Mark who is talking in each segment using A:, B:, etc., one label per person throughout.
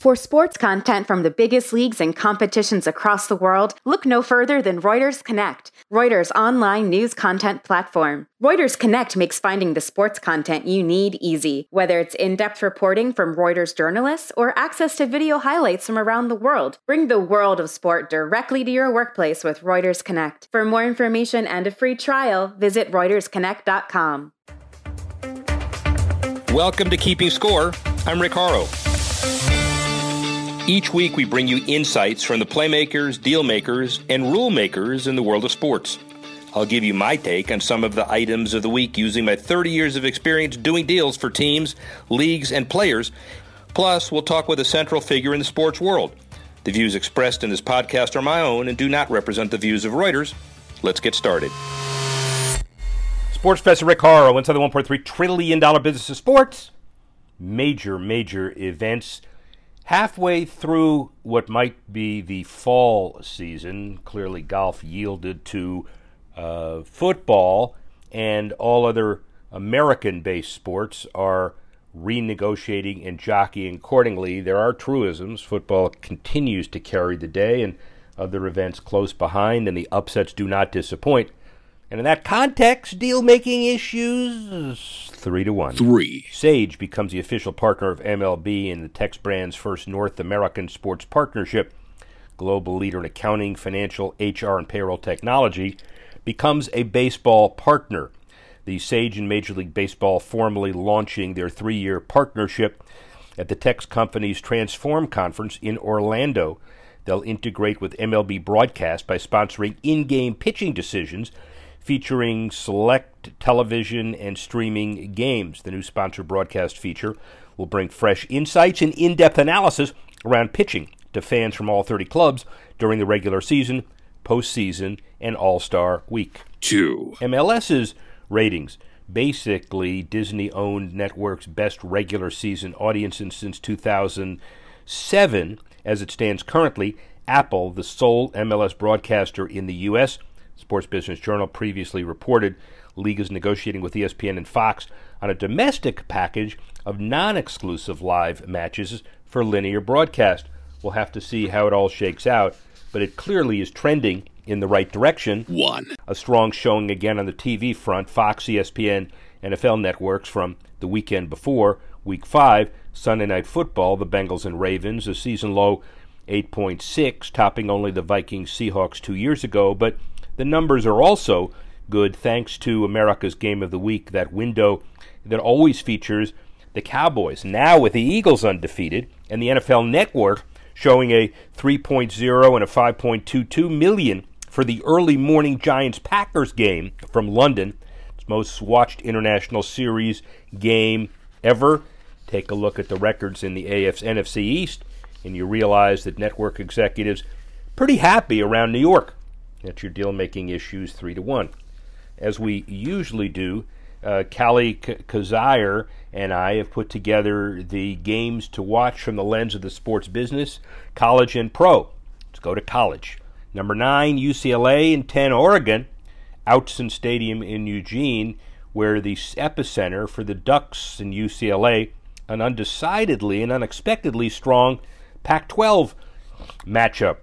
A: For sports content from the biggest leagues and competitions across the world, look no further than Reuters Connect, Reuters' online news content platform. Reuters Connect makes finding the sports content you need easy, whether it's in depth reporting from Reuters journalists or access to video highlights from around the world. Bring the world of sport directly to your workplace with Reuters Connect. For more information and a free trial, visit ReutersConnect.com.
B: Welcome to Keeping Score. I'm Rick Horrow. Each week, we bring you insights from the playmakers, deal makers, and rule makers in the world of sports. I'll give you my take on some of the items of the week using my 30 years of experience doing deals for teams, leagues, and players. Plus, we'll talk with a central figure in the sports world. The views expressed in this podcast are my own and do not represent the views of Reuters. Let's get started. Sports Professor Rick Horrow inside the $1.3 trillion business of sports. Major, major events halfway through what might be the fall season, clearly golf yielded to uh, football, and all other American based sports are renegotiating and jockeying accordingly. There are truisms. Football continues to carry the day, and other events close behind, and the upsets do not disappoint. And in that context, deal making issues three to one.
C: Three.
B: Sage becomes the official partner of MLB in the Tex brand's first North American sports partnership. Global leader in accounting, financial, HR, and payroll technology becomes a baseball partner. The Sage and Major League Baseball formally launching their three year partnership at the Tex Company's Transform Conference in Orlando. They'll integrate with MLB broadcast by sponsoring in game pitching decisions featuring select television and streaming games. The new sponsor broadcast feature will bring fresh insights and in depth analysis around pitching to fans from all 30 clubs during the regular season, postseason, and All Star week.
C: Two.
B: MLS's ratings. Basically, Disney owned network's best regular season audience since 2007. As it stands currently, Apple, the sole MLS broadcaster in the U.S., Sports Business Journal previously reported league is negotiating with ESPN and Fox on a domestic package of non-exclusive live matches for linear broadcast. We'll have to see how it all shakes out, but it clearly is trending in the right direction.
C: One.
B: A strong showing again on the TV front. Fox, ESPN, NFL networks from the weekend before, week 5, Sunday Night Football, the Bengals and Ravens, a season low 8.6, topping only the Vikings Seahawks 2 years ago, but the numbers are also good thanks to America's Game of the Week, that window that always features the Cowboys. Now with the Eagles undefeated and the NFL Network showing a 3.0 and a 5.22 million for the early morning Giants Packers game from London. It's most watched international series game ever. Take a look at the records in the AF's NFC East and you realize that network executives pretty happy around New York. That's your deal making issues three to one. As we usually do, uh, Callie Kazire and I have put together the games to watch from the lens of the sports business, college and pro. Let's go to college. Number nine, UCLA, and 10, Oregon. Autzen Stadium in Eugene, where the epicenter for the Ducks and UCLA, an undecidedly and unexpectedly strong Pac 12 matchup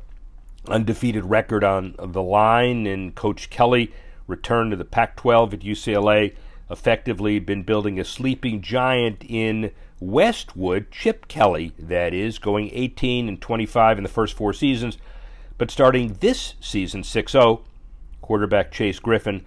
B: undefeated record on the line, and Coach Kelly returned to the Pac 12 at UCLA, effectively been building a sleeping giant in Westwood, Chip Kelly, that is, going 18 and 25 in the first four seasons, but starting this season 6 0, quarterback Chase Griffin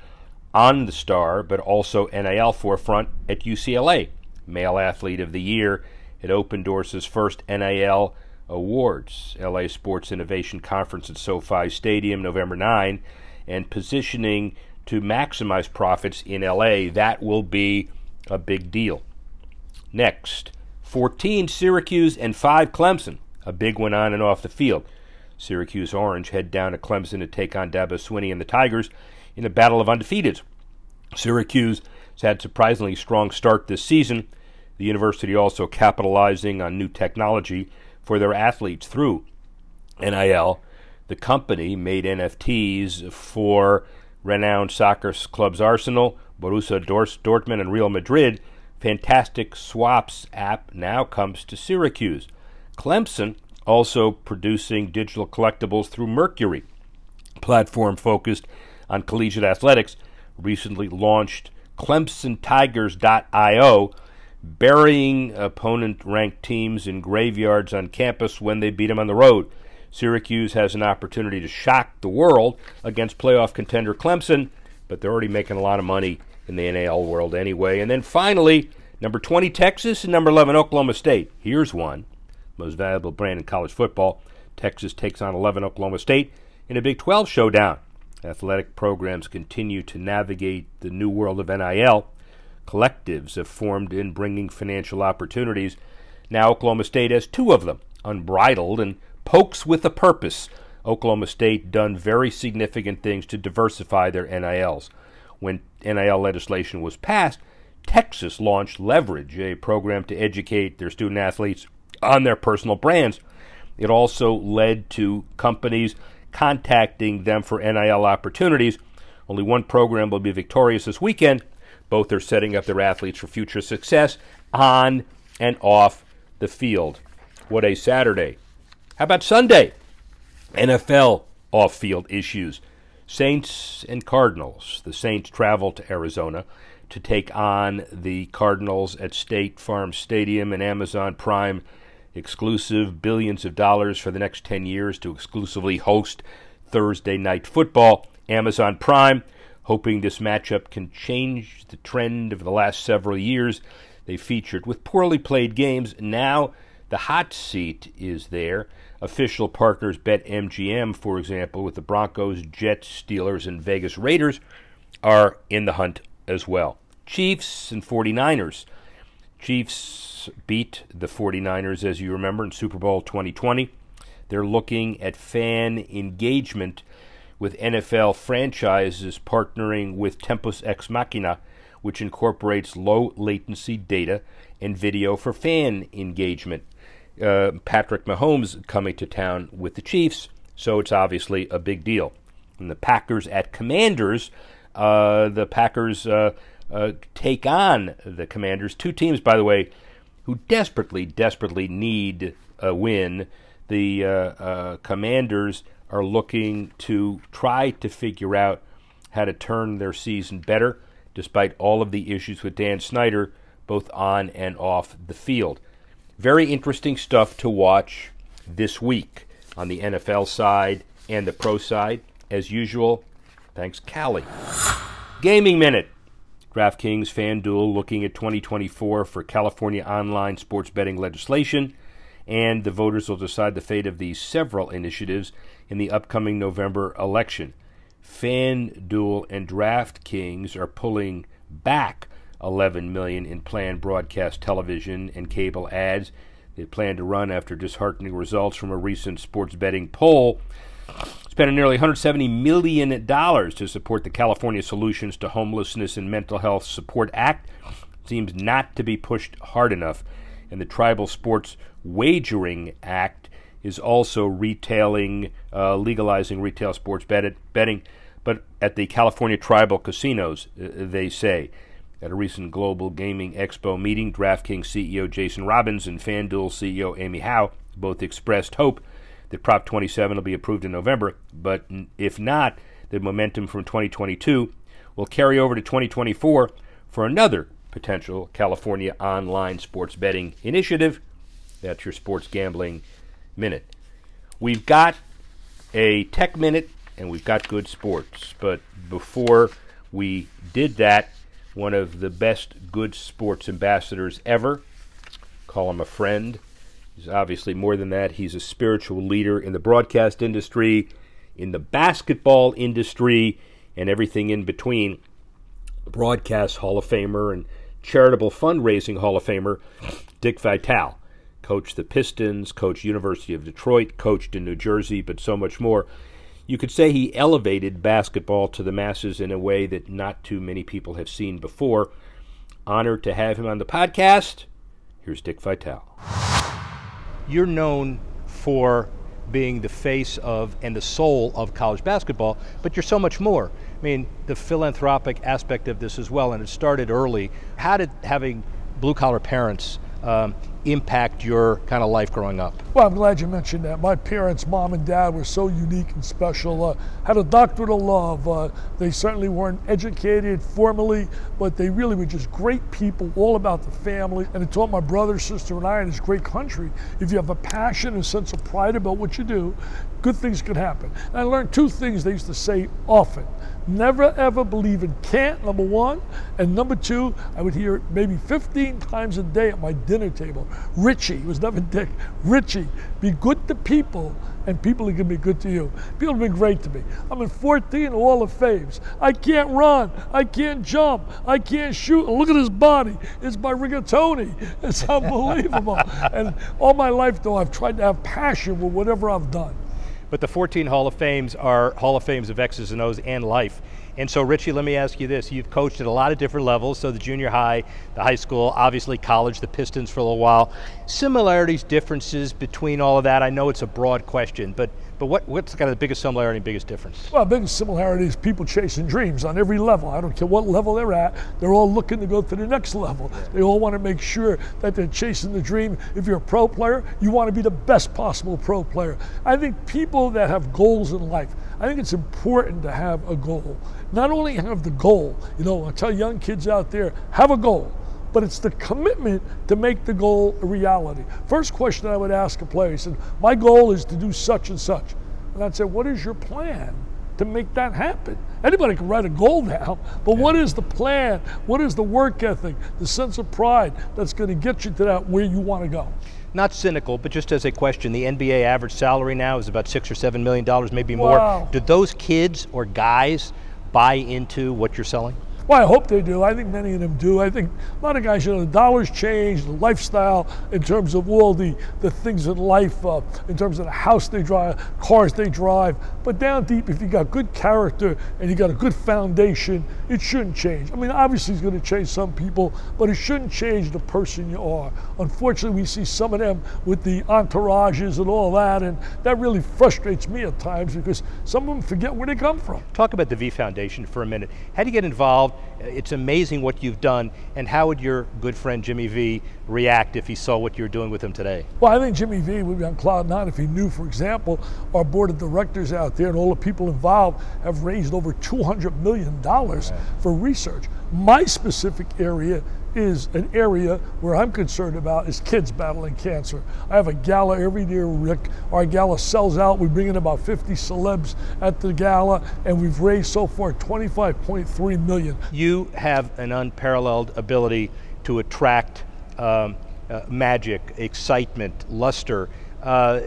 B: on the star, but also NIL forefront at UCLA. Male Athlete of the Year at Opendorse's first NIL Awards, LA Sports Innovation Conference at SoFi Stadium, November 9, and positioning to maximize profits in LA. That will be a big deal. Next, 14 Syracuse and 5 Clemson, a big one on and off the field. Syracuse Orange head down to Clemson to take on Dabo Swinney and the Tigers in a battle of undefeateds. Syracuse has had surprisingly strong start this season. The university also capitalizing on new technology for their athletes through NIL. The company made NFTs for renowned soccer clubs Arsenal, Borussia Dortmund, and Real Madrid. Fantastic Swaps app now comes to Syracuse. Clemson also producing digital collectibles through Mercury, platform focused on collegiate athletics, recently launched ClemsonTigers.io, burying opponent ranked teams in graveyards on campus when they beat them on the road. Syracuse has an opportunity to shock the world against playoff contender Clemson, but they're already making a lot of money in the NIL world anyway. And then finally, number 20 Texas and number 11 Oklahoma State. Here's one most valuable brand in college football. Texas takes on 11 Oklahoma State in a Big 12 showdown. Athletic programs continue to navigate the new world of NIL. Collectives have formed in bringing financial opportunities. Now Oklahoma State has two of them, unbridled and pokes with a purpose. Oklahoma State done very significant things to diversify their NILs. When NIL legislation was passed, Texas launched Leverage, a program to educate their student athletes on their personal brands. It also led to companies contacting them for NIL opportunities. Only one program will be victorious this weekend. Both are setting up their athletes for future success on and off the field. What a Saturday. How about Sunday? NFL off field issues. Saints and Cardinals. The Saints travel to Arizona to take on the Cardinals at State Farm Stadium and Amazon Prime exclusive billions of dollars for the next 10 years to exclusively host Thursday night football. Amazon Prime, hoping this matchup can change the trend of the last several years. They featured with poorly played games. Now the hot seat is there. Official partners BetMGM, for example, with the Broncos, Jets, Steelers, and Vegas Raiders, are in the hunt as well. Chiefs and 49ers. Chiefs beat the 49ers, as you remember, in Super Bowl 2020. They're looking at fan engagement with NFL franchises partnering with Tempus Ex Machina, which incorporates low latency data and video for fan engagement. Uh, Patrick Mahomes coming to town with the Chiefs, so it's obviously a big deal. And the Packers at Commanders, uh, the Packers uh, uh, take on the Commanders. Two teams, by the way, who desperately, desperately need a win. The uh, uh, Commanders are looking to try to figure out how to turn their season better, despite all of the issues with Dan Snyder, both on and off the field. Very interesting stuff to watch this week on the NFL side and the pro side. As usual, thanks, Callie. Gaming Minute. DraftKings, FanDuel looking at 2024 for California online sports betting legislation, and the voters will decide the fate of these several initiatives in the upcoming November election. FanDuel and DraftKings are pulling back 11 million in planned broadcast television and cable ads they plan to run after disheartening results from a recent sports betting poll spending nearly $170 million to support the California Solutions to Homelessness and Mental Health Support Act. Seems not to be pushed hard enough. And the Tribal Sports Wagering Act is also retailing, uh, legalizing retail sports bet- betting, but at the California tribal casinos, uh, they say. At a recent Global Gaming Expo meeting, DraftKings CEO Jason Robins and FanDuel CEO Amy Howe both expressed hope that Prop 27 will be approved in November, but if not, the momentum from 2022 will carry over to 2024 for another potential California online sports betting initiative. That's your sports gambling minute. We've got a tech minute and we've got good sports, but before we did that, one of the best good sports ambassadors ever, call him a friend, He's obviously more than that. He's a spiritual leader in the broadcast industry, in the basketball industry, and everything in between. Broadcast Hall of Famer and charitable fundraising Hall of Famer Dick Vitale. Coached the Pistons, coached University of Detroit, coached in New Jersey, but so much more. You could say he elevated basketball to the masses in a way that not too many people have seen before. Honored to have him on the podcast. Here's Dick Vitale
C: you're known for being the face of and the soul of college basketball, but you're so much more. I mean, the philanthropic aspect of this as well, and it started early. How did having blue collar parents um, impact your kind of life growing up?
D: Well, I'm glad you mentioned that. My parents, mom and dad, were so unique and special. Uh, had a doctorate of love. Uh, they certainly weren't educated formally, but they really were just great people, all about the family. And it taught my brother, sister, and I in this great country if you have a passion and sense of pride about what you do, good things can happen. And I learned two things they used to say often. Never ever believe in can't, number one. And number two, I would hear it maybe 15 times a day at my dinner table. Richie, it was never Dick, Richie, be good to people and people are going to be good to you. People have been great to me. I'm in 14 Hall of Fames. I can't run. I can't jump. I can't shoot. Look at his body. It's by rigatoni. It's unbelievable. and all my life, though, I've tried to have passion with whatever I've done.
C: But the 14 Hall of Fames are Hall of Fames of X's and O's and life. And so, Richie, let me ask you this. You've coached at a lot of different levels, so the junior high, the high school, obviously college, the Pistons for a little while. Similarities, differences between all of that? I know it's a broad question, but but what, what's kind of the biggest similarity and biggest difference?
D: Well, biggest similarity is people chasing dreams on every level. I don't care what level they're at. They're all looking to go to the next level. They all want to make sure that they're chasing the dream. If you're a pro player, you want to be the best possible pro player. I think people that have goals in life, I think it's important to have a goal. Not only have the goal, you know, I tell young kids out there, have a goal but it's the commitment to make the goal a reality. First question I would ask a player, he said, my goal is to do such and such. And I'd say, what is your plan to make that happen? Anybody can write a goal now, but what is the plan? What is the work ethic, the sense of pride that's going to get you to that where you want to go?
C: Not cynical, but just as a question, the NBA average salary now is about six or seven million dollars, maybe more.
D: Wow.
C: Do those kids or guys buy into what you're selling?
D: Well, I hope they do. I think many of them do. I think a lot of guys, you know, the dollars change, the lifestyle in terms of all the, the things in life, uh, in terms of the house they drive, cars they drive. But down deep, if you got good character and you got a good foundation, it shouldn't change. I mean, obviously it's going to change some people, but it shouldn't change the person you are. Unfortunately, we see some of them with the entourages and all that, and that really frustrates me at times because some of them forget where they come from.
C: Talk about the V Foundation for a minute. How do you get involved? It's amazing what you've done, and how would your good friend Jimmy V react if he saw what you're doing with him today?
D: Well, I think Jimmy V would be on cloud nine if he knew, for example, our board of directors out there and all the people involved have raised over $200 million for research. My specific area is an area where I'm concerned about is kids battling cancer. I have a gala every year, Rick. Our gala sells out. We bring in about 50 celebs at the gala, and we've raised so far 25.3 million.
C: You have an unparalleled ability to attract um, uh, magic, excitement, luster. Uh,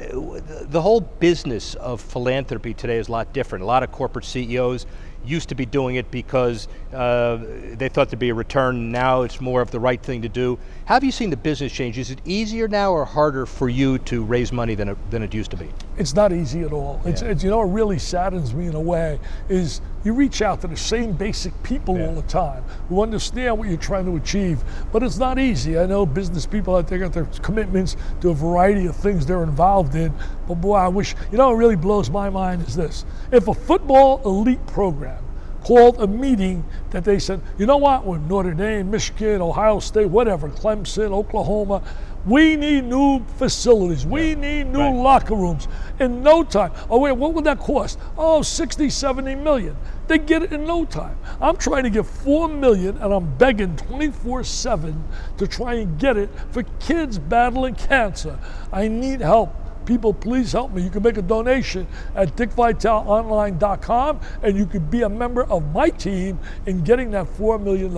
C: the whole business of philanthropy today is a lot different. A lot of corporate CEOs used to be doing it because uh, they thought there'd be a return. Now it's more of the right thing to do. How have you seen the business change? Is it easier now or harder for you to raise money than it, than it used to be?
D: It's not easy at all. Yeah. It's, it's, you know, what really saddens me in a way is you reach out to the same basic people yeah. all the time who understand what you're trying to achieve, but it's not easy. I know business people out there got their commitments to a variety of things they're involved in, but boy, I wish, you know, what really blows my mind is this. If a football elite program called a meeting that they said, you know what, with Notre Dame, Michigan, Ohio State, whatever, Clemson, Oklahoma, we need new facilities. We yeah. need new right. locker rooms in no time. Oh, wait, what would that cost? Oh, 60, 70 million. They get it in no time. I'm trying to get 4 million and I'm begging 24 7 to try and get it for kids battling cancer. I need help people, please help me. You can make a donation at dickvitaleonline.com and you can be a member of my team in getting that $4 million.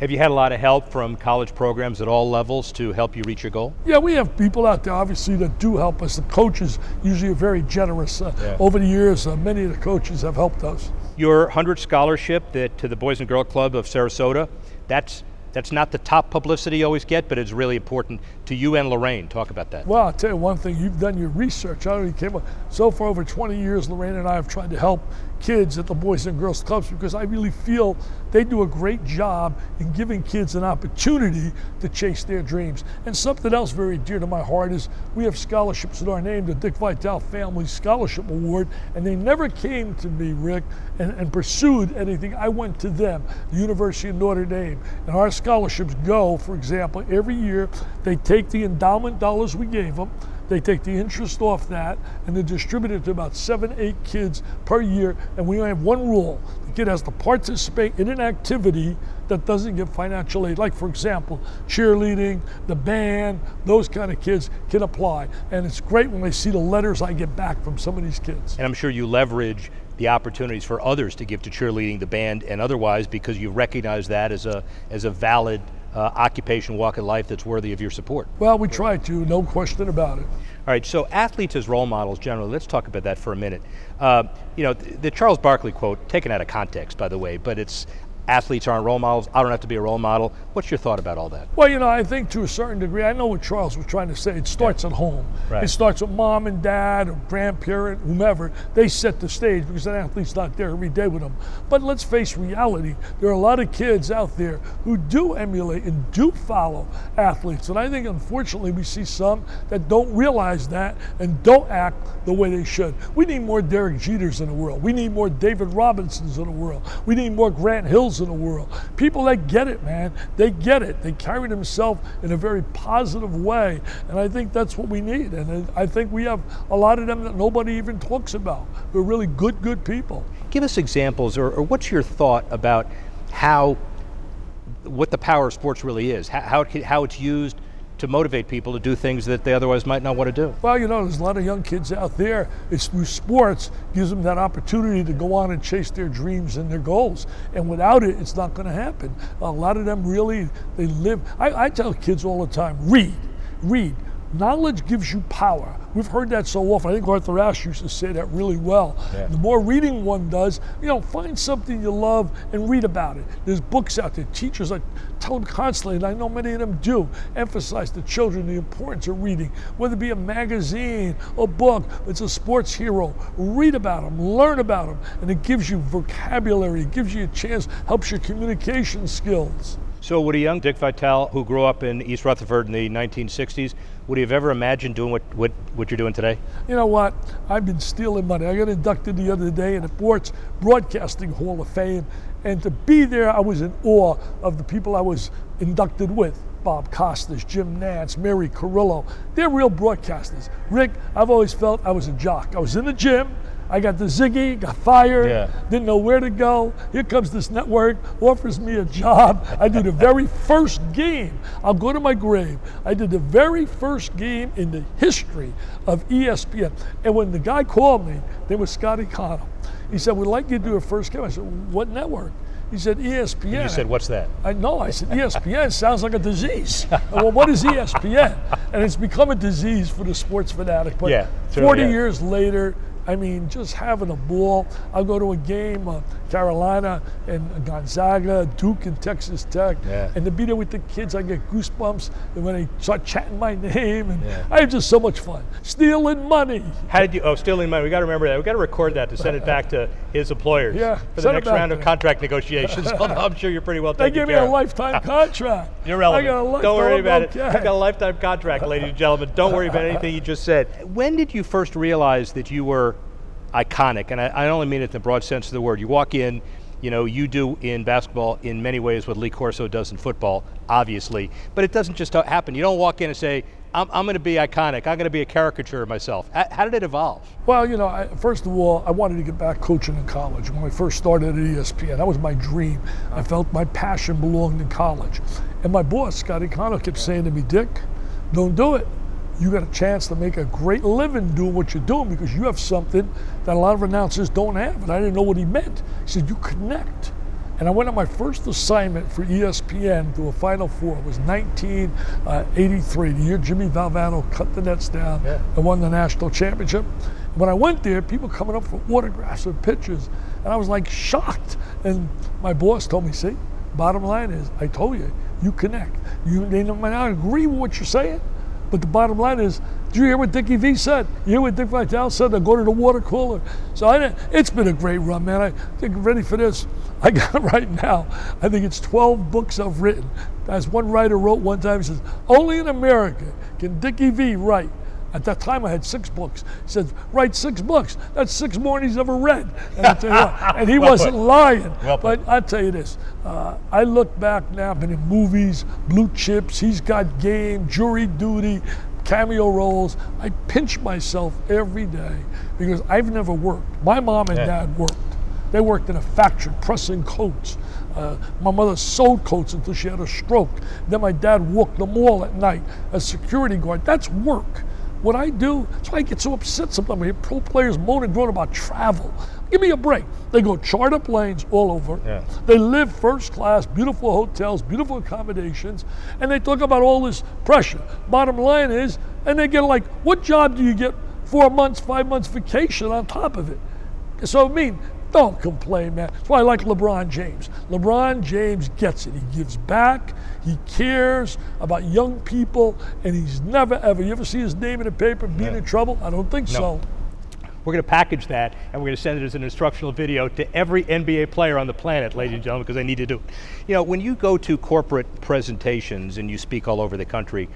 C: Have you had a lot of help from college programs at all levels to help you reach your goal?
D: Yeah, we have people out there, obviously, that do help us. The coaches usually are very generous. Uh, yeah. Over the years, uh, many of the coaches have helped us.
C: Your 100 scholarship that, to the Boys and Girl Club of Sarasota, that's that's not the top publicity you always get, but it's really important to you and Lorraine. Talk about that.
D: Well, I'll tell you one thing. You've done your research. I already came up. So for over 20 years, Lorraine and I have tried to help kids at the Boys and Girls Clubs because I really feel they do a great job in giving kids an opportunity to chase their dreams. And something else very dear to my heart is we have scholarships in our name, the Dick Vitale Family Scholarship Award, and they never came to me, Rick, and, and pursued anything. I went to them, the University of Notre Dame, and our scholarships go, for example, every year they take the endowment dollars we gave them, they take the interest off that, and they distribute it to about seven, eight kids per year. And we only have one rule the kid has to participate in an activity that doesn't get financial aid. Like, for example, cheerleading, the band, those kind of kids can apply. And it's great when they see the letters I get back from some of these kids.
C: And I'm sure you leverage the opportunities for others to give to cheerleading, the band, and otherwise because you recognize that as a, as a valid uh, occupation, walk of life that's worthy of your support.
D: Well, we try to, no question about it.
C: All right, so athletes as role models generally, let's talk about that for a minute. Uh, you know, the Charles Barkley quote, taken out of context, by the way, but it's athletes aren't role models. I don't have to be a role model. What's your thought about all that?
D: Well, you know, I think to a certain degree, I know what Charles was trying to say. It starts yeah. at home. Right. It starts with mom and dad or grandparent, whomever. They set the stage because an athlete's not there every day with them. But let's face reality. There are a lot of kids out there who do emulate and do follow athletes. And I think, unfortunately, we see some that don't realize that and don't act the way they should. We need more Derek Jeters in the world. We need more David Robinsons in the world. We need more Grant Hills in the world. People that get it, man, they get it. They carry themselves in a very positive way. And I think that's what we need. And I think we have a lot of them that nobody even talks about. They're really good, good people.
C: Give us examples, or, or what's your thought about how, what the power of sports really is, how, how, it, how it's used to motivate people to do things that they otherwise might not want to do.
D: Well, you know, there's a lot of young kids out there. It's through sports gives them that opportunity to go on and chase their dreams and their goals. And without it, it's not going to happen. A lot of them really they live. I, I tell kids all the time, read, read. Knowledge gives you power. We've heard that so often. I think Arthur Ashe used to say that really well. Yeah. The more reading one does, you know, find something you love and read about it. There's books out there. Teachers, I tell them constantly, and I know many of them do, emphasize to children the importance of reading, whether it be a magazine, a book, it's a sports hero. Read about them, learn about them, and it gives you vocabulary, it gives you a chance, helps your communication skills.
C: So, would a young Dick Vitale who grew up in East Rutherford in the 1960s, would he have ever imagined doing what, what, what you're doing today?
D: You know what? I've been stealing money. I got inducted the other day in the Sports Broadcasting Hall of Fame, and to be there, I was in awe of the people I was inducted with. Bob Costas, Jim Nantz, Mary Carillo. They're real broadcasters. Rick, I've always felt I was a jock. I was in the gym, I got the ziggy, got fired, yeah. didn't know where to go. Here comes this network, offers me a job. I do the very first game. I'll go to my grave. I did the very first game in the history of ESPN. And when the guy called me, there was Scotty Connal. He said, We'd like you to do a first game. I said, What network? He said ESPN. And
C: you said, what's that?
D: I know. I said, ESPN sounds like a disease. well, what is ESPN? And it's become a disease for the sports fanatic. But yeah, 40 yeah. years later, I mean, just having a ball. I'll go to a game, uh, Carolina and Gonzaga, Duke and Texas Tech, yeah. and to be there with the kids, I get goosebumps. And when they start chatting my name, and yeah. I have just so much fun. Stealing money.
C: How did you? Oh, stealing money. We got to remember that. We got to record that to send it back to his employers.
D: Yeah.
C: For the next round of contract negotiations. I'm sure you're pretty well taken
D: They give me a lifetime contract.
C: you're relevant. Don't worry about okay. it. You got a lifetime contract, ladies and gentlemen. Don't worry about anything you just said. When did you first realize that you were iconic, and I, I only mean it in the broad sense of the word. You walk in, you know, you do in basketball in many ways what Lee Corso does in football, obviously, but it doesn't just uh, happen. You don't walk in and say, I'm, I'm going to be iconic. I'm going to be a caricature of myself. How did it evolve?
D: Well, you know, I, first of all, I wanted to get back coaching in college. When I first started at ESPN, that was my dream. I felt my passion belonged in college. And my boss, Scotty Connal, kept saying to me, Dick, don't do it you got a chance to make a great living doing what you're doing because you have something that a lot of announcers don't have. And I didn't know what he meant. He said, You connect. And I went on my first assignment for ESPN to a Final Four. It was 1983, uh, the year Jimmy Valvano cut the nets down yeah. and won the national championship. When I went there, people coming up for autographs and pictures, and I was like shocked. And my boss told me, "See, bottom line is, I told you, you connect. You they might not agree with what you're saying, but the bottom line is, did you hear what Dickie V said? You hear what Dick Vitale said? They'll go to the water cooler. So I, it's been a great run, man. I think ready for this. I got right now. I think it's 12 books I've written. As one writer wrote one time, he says, "Only in America can Dickie V write At that time, I had six books. He said, write six books. That's six more than he's ever read. And, and he well wasn't put. lying. Well but I'll tell you this. Uh, I look back now, been in movies, Blue Chips, He's Got Game, Jury Duty, cameo roles. I pinch myself every day because I've never worked. My mom and yeah. dad worked. They worked in a factory pressing coats. Uh, my mother sewed coats until she had a stroke. Then my dad walked the mall at night as security guard. That's work. What I do, that's why I get so upset sometimes. I hear pro players moan and groan about travel. Give me a break. They go charter planes all over. Yeah. They live first class, beautiful hotels, beautiful accommodations, and they talk about all this pressure. Bottom line is, and they get like, what job do you get four months, five months vacation on top of it? So I mean, don't complain, man. That's why I like LeBron James. LeBron James gets it. He gives back. He cares about young people, and he's never ever. You ever see his name in the paper being yeah. in trouble? I don't think no. so.
C: We're going to package that and we're going to send it as an instructional video to every NBA player on the planet, ladies and gentlemen, because they need to do it. You know, when you go to corporate presentations and you speak all over the country,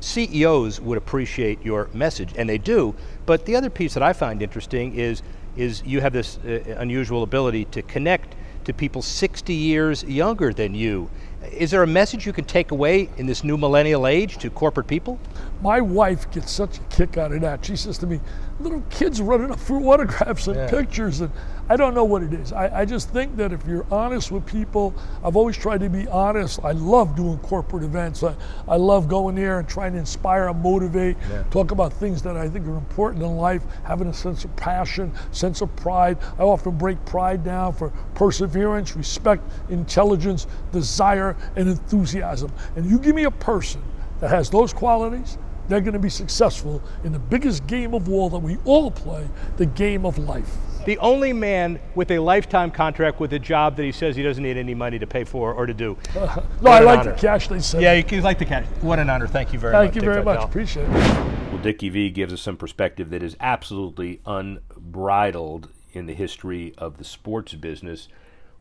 C: CEOs would appreciate your message, and they do. But the other piece that I find interesting is is you have this uh, unusual ability to connect to people 60 years younger than you. Is there a message you can take away in this new millennial age to corporate people?
D: My wife gets such a kick out of that. She says to me, little kids running up for autographs and yeah. pictures. And I don't know what it is. I, I, just think that if you're honest with people, I've always tried to be honest. I love doing corporate events. I, I love going there and trying to inspire and motivate, yeah. talk about things that I think are important in life, having a sense of passion, sense of pride. I often break pride down for perseverance, respect, intelligence, desire, and enthusiasm. And you give me a person that has those qualities, they're going to be successful in the biggest game of all that we all play, the game of life.
C: The only man with a lifetime contract with a job that he says he doesn't need any money to pay for or to do.
D: Uh, no, I like honor. the cash they said.
C: Yeah, you like the cash. What an honor. Thank you very
D: Thank
C: much.
D: Thank you very much. Appreciate it.
B: Well, Dickie V gives us some perspective that is absolutely unbridled in the history of the sports business.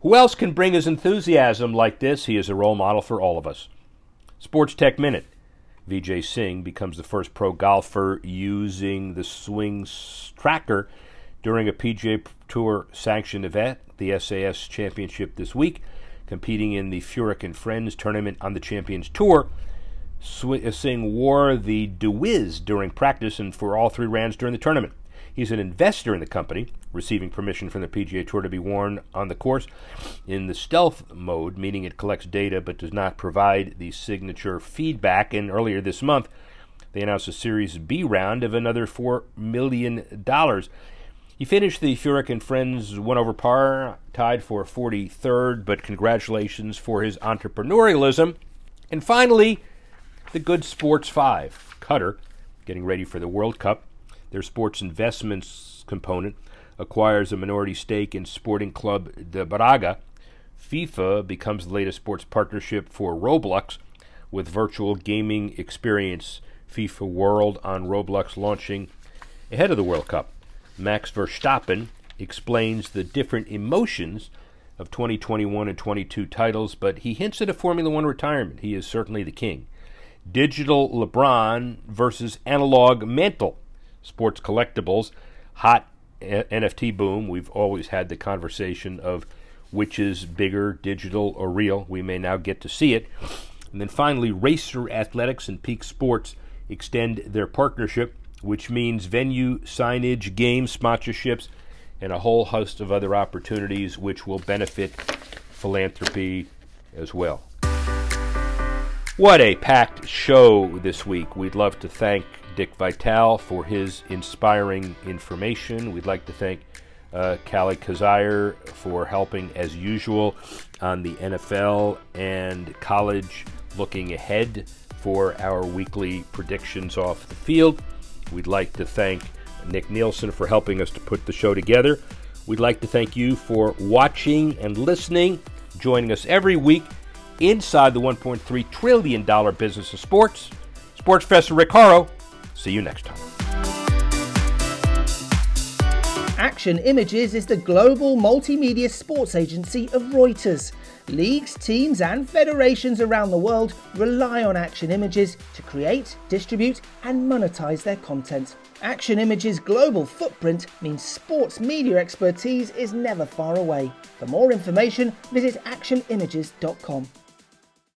B: Who else can bring his enthusiasm like this? He is a role model for all of us. Sports Tech Minute. Vijay Singh becomes the first pro golfer using the swing tracker during a PGA Tour sanctioned event, the SAS Championship this week, competing in the Furyk and Friends tournament on the Champions Tour. Uh, Singh wore the DeWiz during practice and for all three rounds during the tournament. He's an investor in the company, receiving permission from the PGA Tour to be worn on the course in the stealth mode, meaning it collects data but does not provide the signature feedback. And earlier this month, they announced a Series B round of another $4 million. He finished the Furyk and Friends one over par, tied for 43rd, but congratulations for his entrepreneurialism. And finally, the Good Sports 5, Qatar, getting ready for the World Cup their sports investments component, acquires a minority stake in Sporting Club de Braga. FIFA becomes the latest sports partnership for Roblox with virtual gaming experience FIFA World on Roblox launching ahead of the World Cup. Max Verstappen explains the different emotions of 2021 and 22 titles, but he hints at a Formula One retirement. He is certainly the king. Digital LeBron versus analog Mantle sports collectibles, hot NFT boom. We've always had the conversation of which is bigger, digital or real. We may now get to see it. And then finally, Racer Athletics and Peak Sports extend their partnership, which means venue, signage, game sponsorships, and a whole host of other opportunities which will benefit philanthropy as well. What a packed show this week. We'd love to thank Dick Vitale for his inspiring information. We'd like to thank uh, Callie Kazire for helping as usual on the NFL and college looking ahead for our weekly predictions off the field. We'd like to thank Nick Nielsen for helping us to put the show together. We'd like to thank you for watching and listening, joining us every week inside the $1.3 trillion business of sports. Sports Professor Rick See you next time.
E: Action Images is the global multimedia sports agency of Reuters. Leagues, teams, and federations around the world rely on Action Images to create, distribute, and monetize their content. Action Images' global footprint means sports media expertise is never far away. For more information, visit actionimages.com.